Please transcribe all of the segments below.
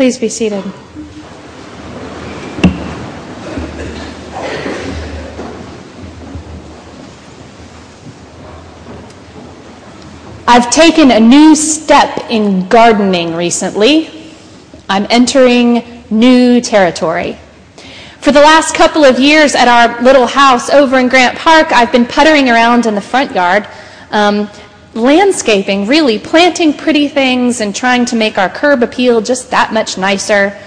Please be seated. I've taken a new step in gardening recently. I'm entering new territory. For the last couple of years at our little house over in Grant Park, I've been puttering around in the front yard, um, landscaping, really, planting pretty things and trying to make our curb appeal just that much nicer.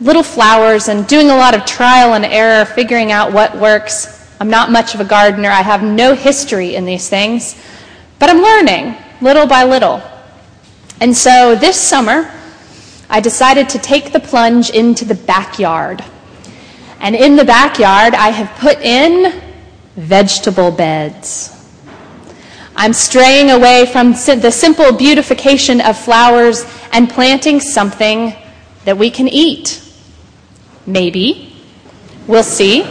Little flowers and doing a lot of trial and error, figuring out what works. I'm not much of a gardener. I have no history in these things, but I'm learning little by little. And so this summer, I decided to take the plunge into the backyard. And in the backyard, I have put in vegetable beds. I'm straying away from the simple beautification of flowers and planting something that we can eat. Maybe. We'll see.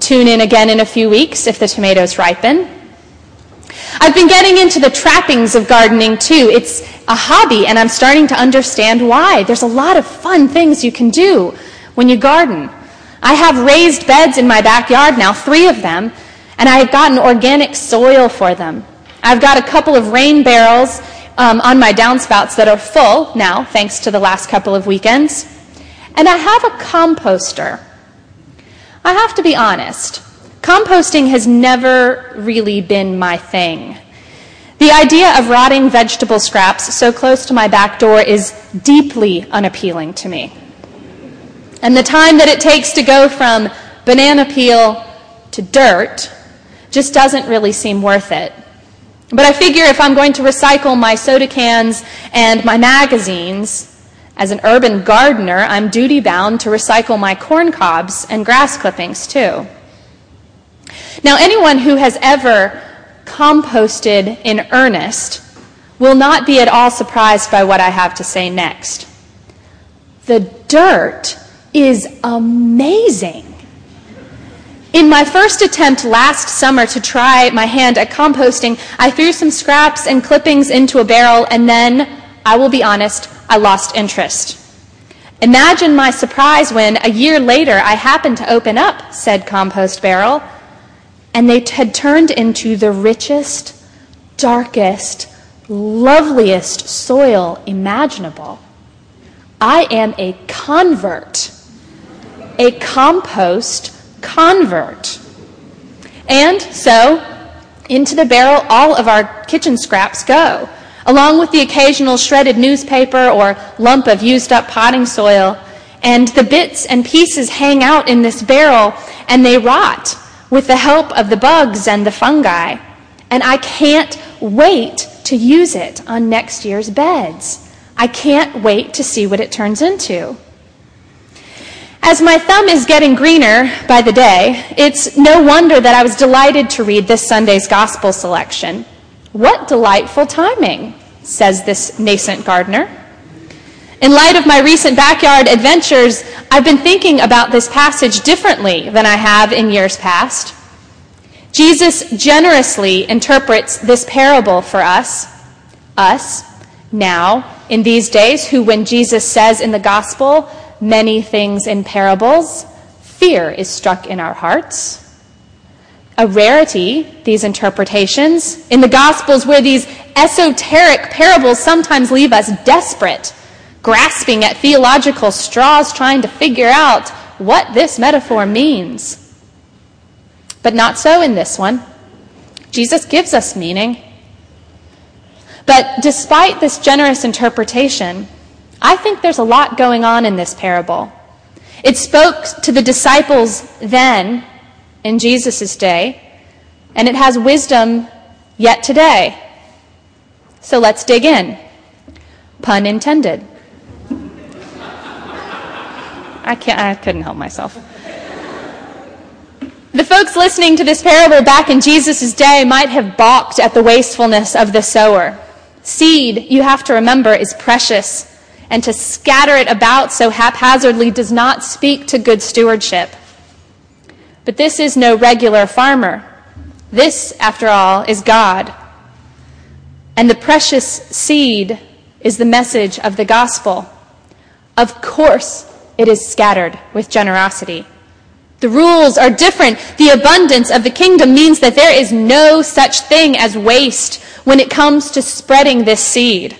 Tune in again in a few weeks if the tomatoes ripen. I've been getting into the trappings of gardening too. It's a hobby, and I'm starting to understand why. There's a lot of fun things you can do when you garden. I have raised beds in my backyard now, three of them, and I have gotten organic soil for them. I've got a couple of rain barrels um, on my downspouts that are full now, thanks to the last couple of weekends. And I have a composter. I have to be honest. Composting has never really been my thing. The idea of rotting vegetable scraps so close to my back door is deeply unappealing to me. And the time that it takes to go from banana peel to dirt just doesn't really seem worth it. But I figure if I'm going to recycle my soda cans and my magazines, as an urban gardener, I'm duty bound to recycle my corn cobs and grass clippings too. Now, anyone who has ever composted in earnest will not be at all surprised by what I have to say next. The dirt is amazing. In my first attempt last summer to try my hand at composting, I threw some scraps and clippings into a barrel, and then, I will be honest, I lost interest. Imagine my surprise when, a year later, I happened to open up said compost barrel and they had turned into the richest, darkest, loveliest soil imaginable. I am a convert, a compost convert. And so, into the barrel, all of our kitchen scraps go, along with the occasional shredded newspaper or lump of used up potting soil. And the bits and pieces hang out in this barrel and they rot with the help of the bugs and the fungi. And I can't wait to use it on next year's beds. I can't wait to see what it turns into. As my thumb is getting greener by the day, it's no wonder that I was delighted to read this Sunday's gospel selection. What delightful timing, says this nascent gardener. In light of my recent backyard adventures, I've been thinking about this passage differently than I have in years past. Jesus generously interprets this parable for us, us, now, in these days, who, when Jesus says in the gospel, many things in parables, fear is struck in our hearts. A rarity, these interpretations. In the gospels, where these esoteric parables sometimes leave us desperate grasping at theological straws, trying to figure out what this metaphor means. But not so in this one. Jesus gives us meaning. But despite this generous interpretation, I think there's a lot going on in this parable. It spoke to the disciples then, in Jesus' day, and it has wisdom yet today. So let's dig in. Pun intended. I can't, I couldn't help myself. The folks listening to this parable back in Jesus' day might have balked at the wastefulness of the sower. Seed, you have to remember, is precious, and to scatter it about so haphazardly does not speak to good stewardship. But this is no regular farmer. This, after all, is God. And the precious seed is the message of the gospel Of course, it is scattered with generosity. The rules are different. The abundance of the kingdom means that there is no such thing as waste when it comes to spreading this seed.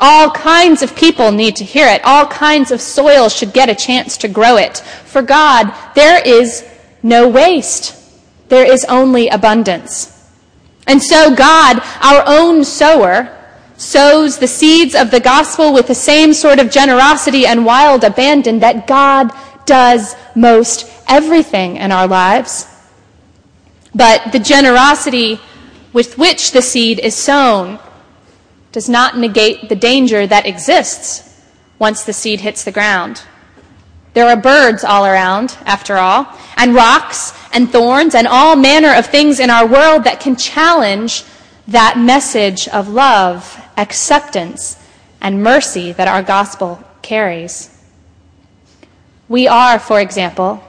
All kinds of people need to hear it. All kinds of soil should get a chance to grow it. For God, there is no waste. There is only abundance. And so God, our own sower, sows the seeds of the gospel with the same sort of generosity and wild abandon that God does most everything in our lives. But the generosity with which the seed is sown does not negate the danger that exists once the seed hits the ground. There are birds all around, after all, and rocks and thorns and all manner of things in our world that can challenge that message of love, acceptance, and mercy that our gospel carries. We are, for example,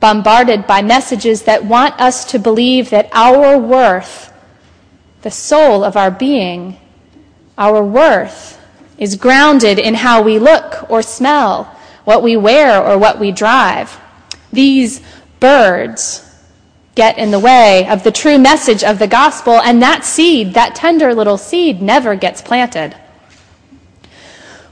bombarded by messages that want us to believe that our worth, the soul of our being, our worth, is grounded in how we look or smell, what we wear or what we drive. These birds get in the way of the true message of the gospel, and that seed, that tender little seed, never gets planted.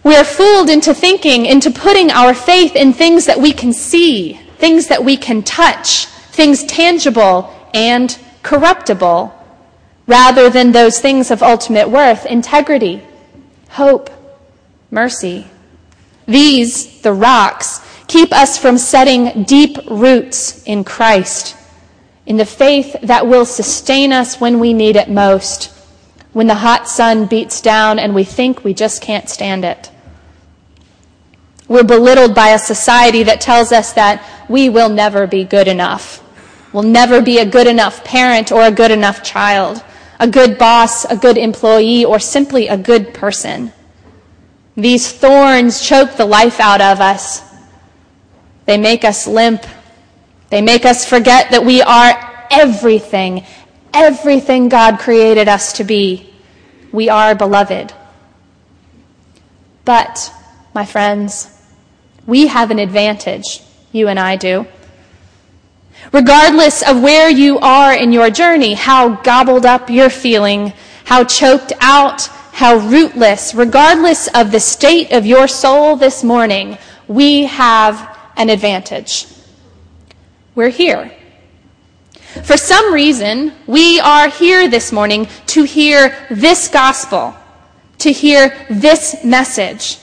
We are fooled into thinking, into putting our faith in things that we can see, things that we can touch, things tangible and corruptible, rather than those things of ultimate worth integrity, hope, mercy. These, the rocks, keep us from setting deep roots in Christ, in the faith that will sustain us when we need it most, when the hot sun beats down and we think we just can't stand it. We're belittled by a society that tells us that we will never be good enough. We'll never be a good enough parent or a good enough child, a good boss, a good employee, or simply a good person. These thorns choke the life out of us. They make us limp. They make us forget that we are everything, everything God created us to be. We are beloved. But, my friends, we have an advantage, you and I do. Regardless of where you are in your journey, how gobbled up you're feeling, how choked out, how rootless, regardless of the state of your soul this morning, we have an advantage. We're here. For some reason, we are here this morning to hear this gospel, to hear this message.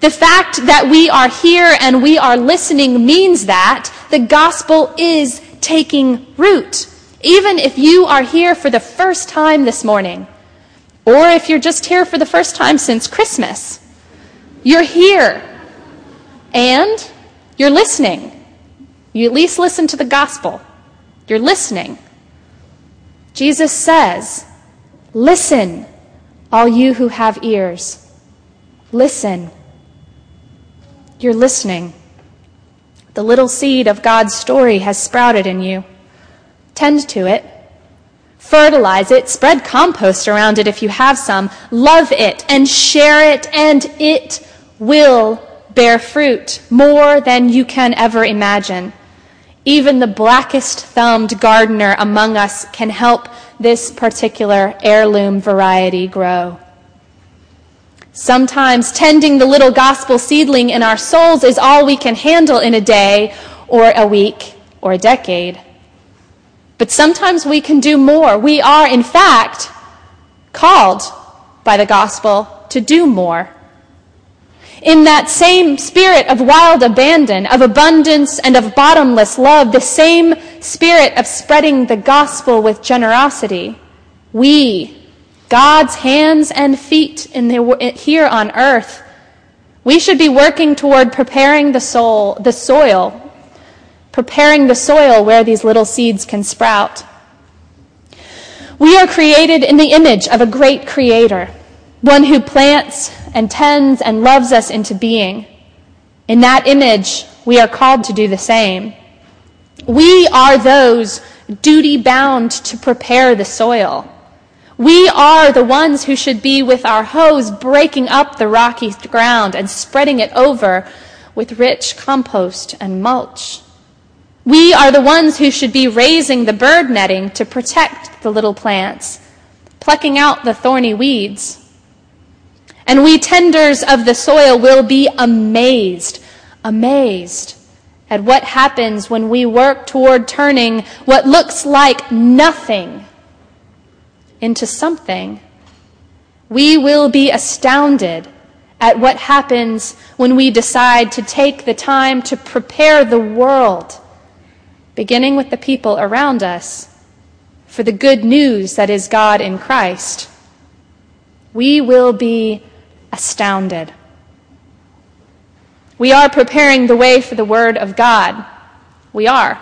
The fact that we are here and we are listening means that the gospel is taking root. Even if you are here for the first time this morning, or if you're just here for the first time since Christmas, you're here and you're listening. You at least listen to the gospel. You're listening. Jesus says, Listen, all you who have ears. Listen. You're listening. The little seed of God's story has sprouted in you. Tend to it. Fertilize it. Spread compost around it if you have some. Love it and share it, and it will bear fruit more than you can ever imagine. Even the blackest thumbed gardener among us can help this particular heirloom variety grow. Sometimes tending the little gospel seedling in our souls is all we can handle in a day or a week or a decade. But sometimes we can do more. We are, in fact, called by the gospel to do more. In that same spirit of wild abandon, of abundance, and of bottomless love, the same spirit of spreading the gospel with generosity, we God's hands and feet the, here on earth. We should be working toward preparing the soul, the soil, preparing the soil where these little seeds can sprout. We are created in the image of a great creator, one who plants and tends and loves us into being. In that image, we are called to do the same. We are those duty bound to prepare the soil. We are the ones who should be with our hoes breaking up the rocky ground and spreading it over with rich compost and mulch. We are the ones who should be raising the bird netting to protect the little plants, plucking out the thorny weeds. And we tenders of the soil will be amazed, amazed at what happens when we work toward turning what looks like nothing into something. We will be astounded at what happens when we decide to take the time to prepare the world beginning with the people around us, for the good news that is God in Christ, we will be astounded. We are preparing the way for the Word of God. We are.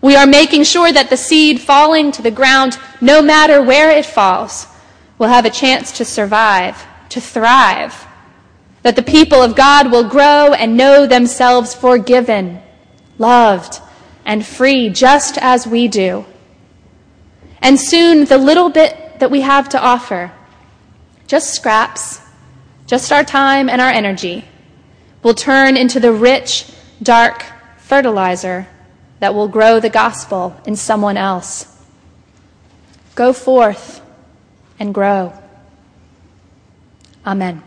We are making sure that the seed falling to the ground, no matter where it falls, will have a chance to survive, to thrive. That the people of God will grow and know themselves forgiven, loved, and free just as we do. And soon, the little bit that we have to offer, just scraps, just our time and our energy, will turn into the rich, dark fertilizer that will grow the gospel in someone else. Go forth and grow. Amen.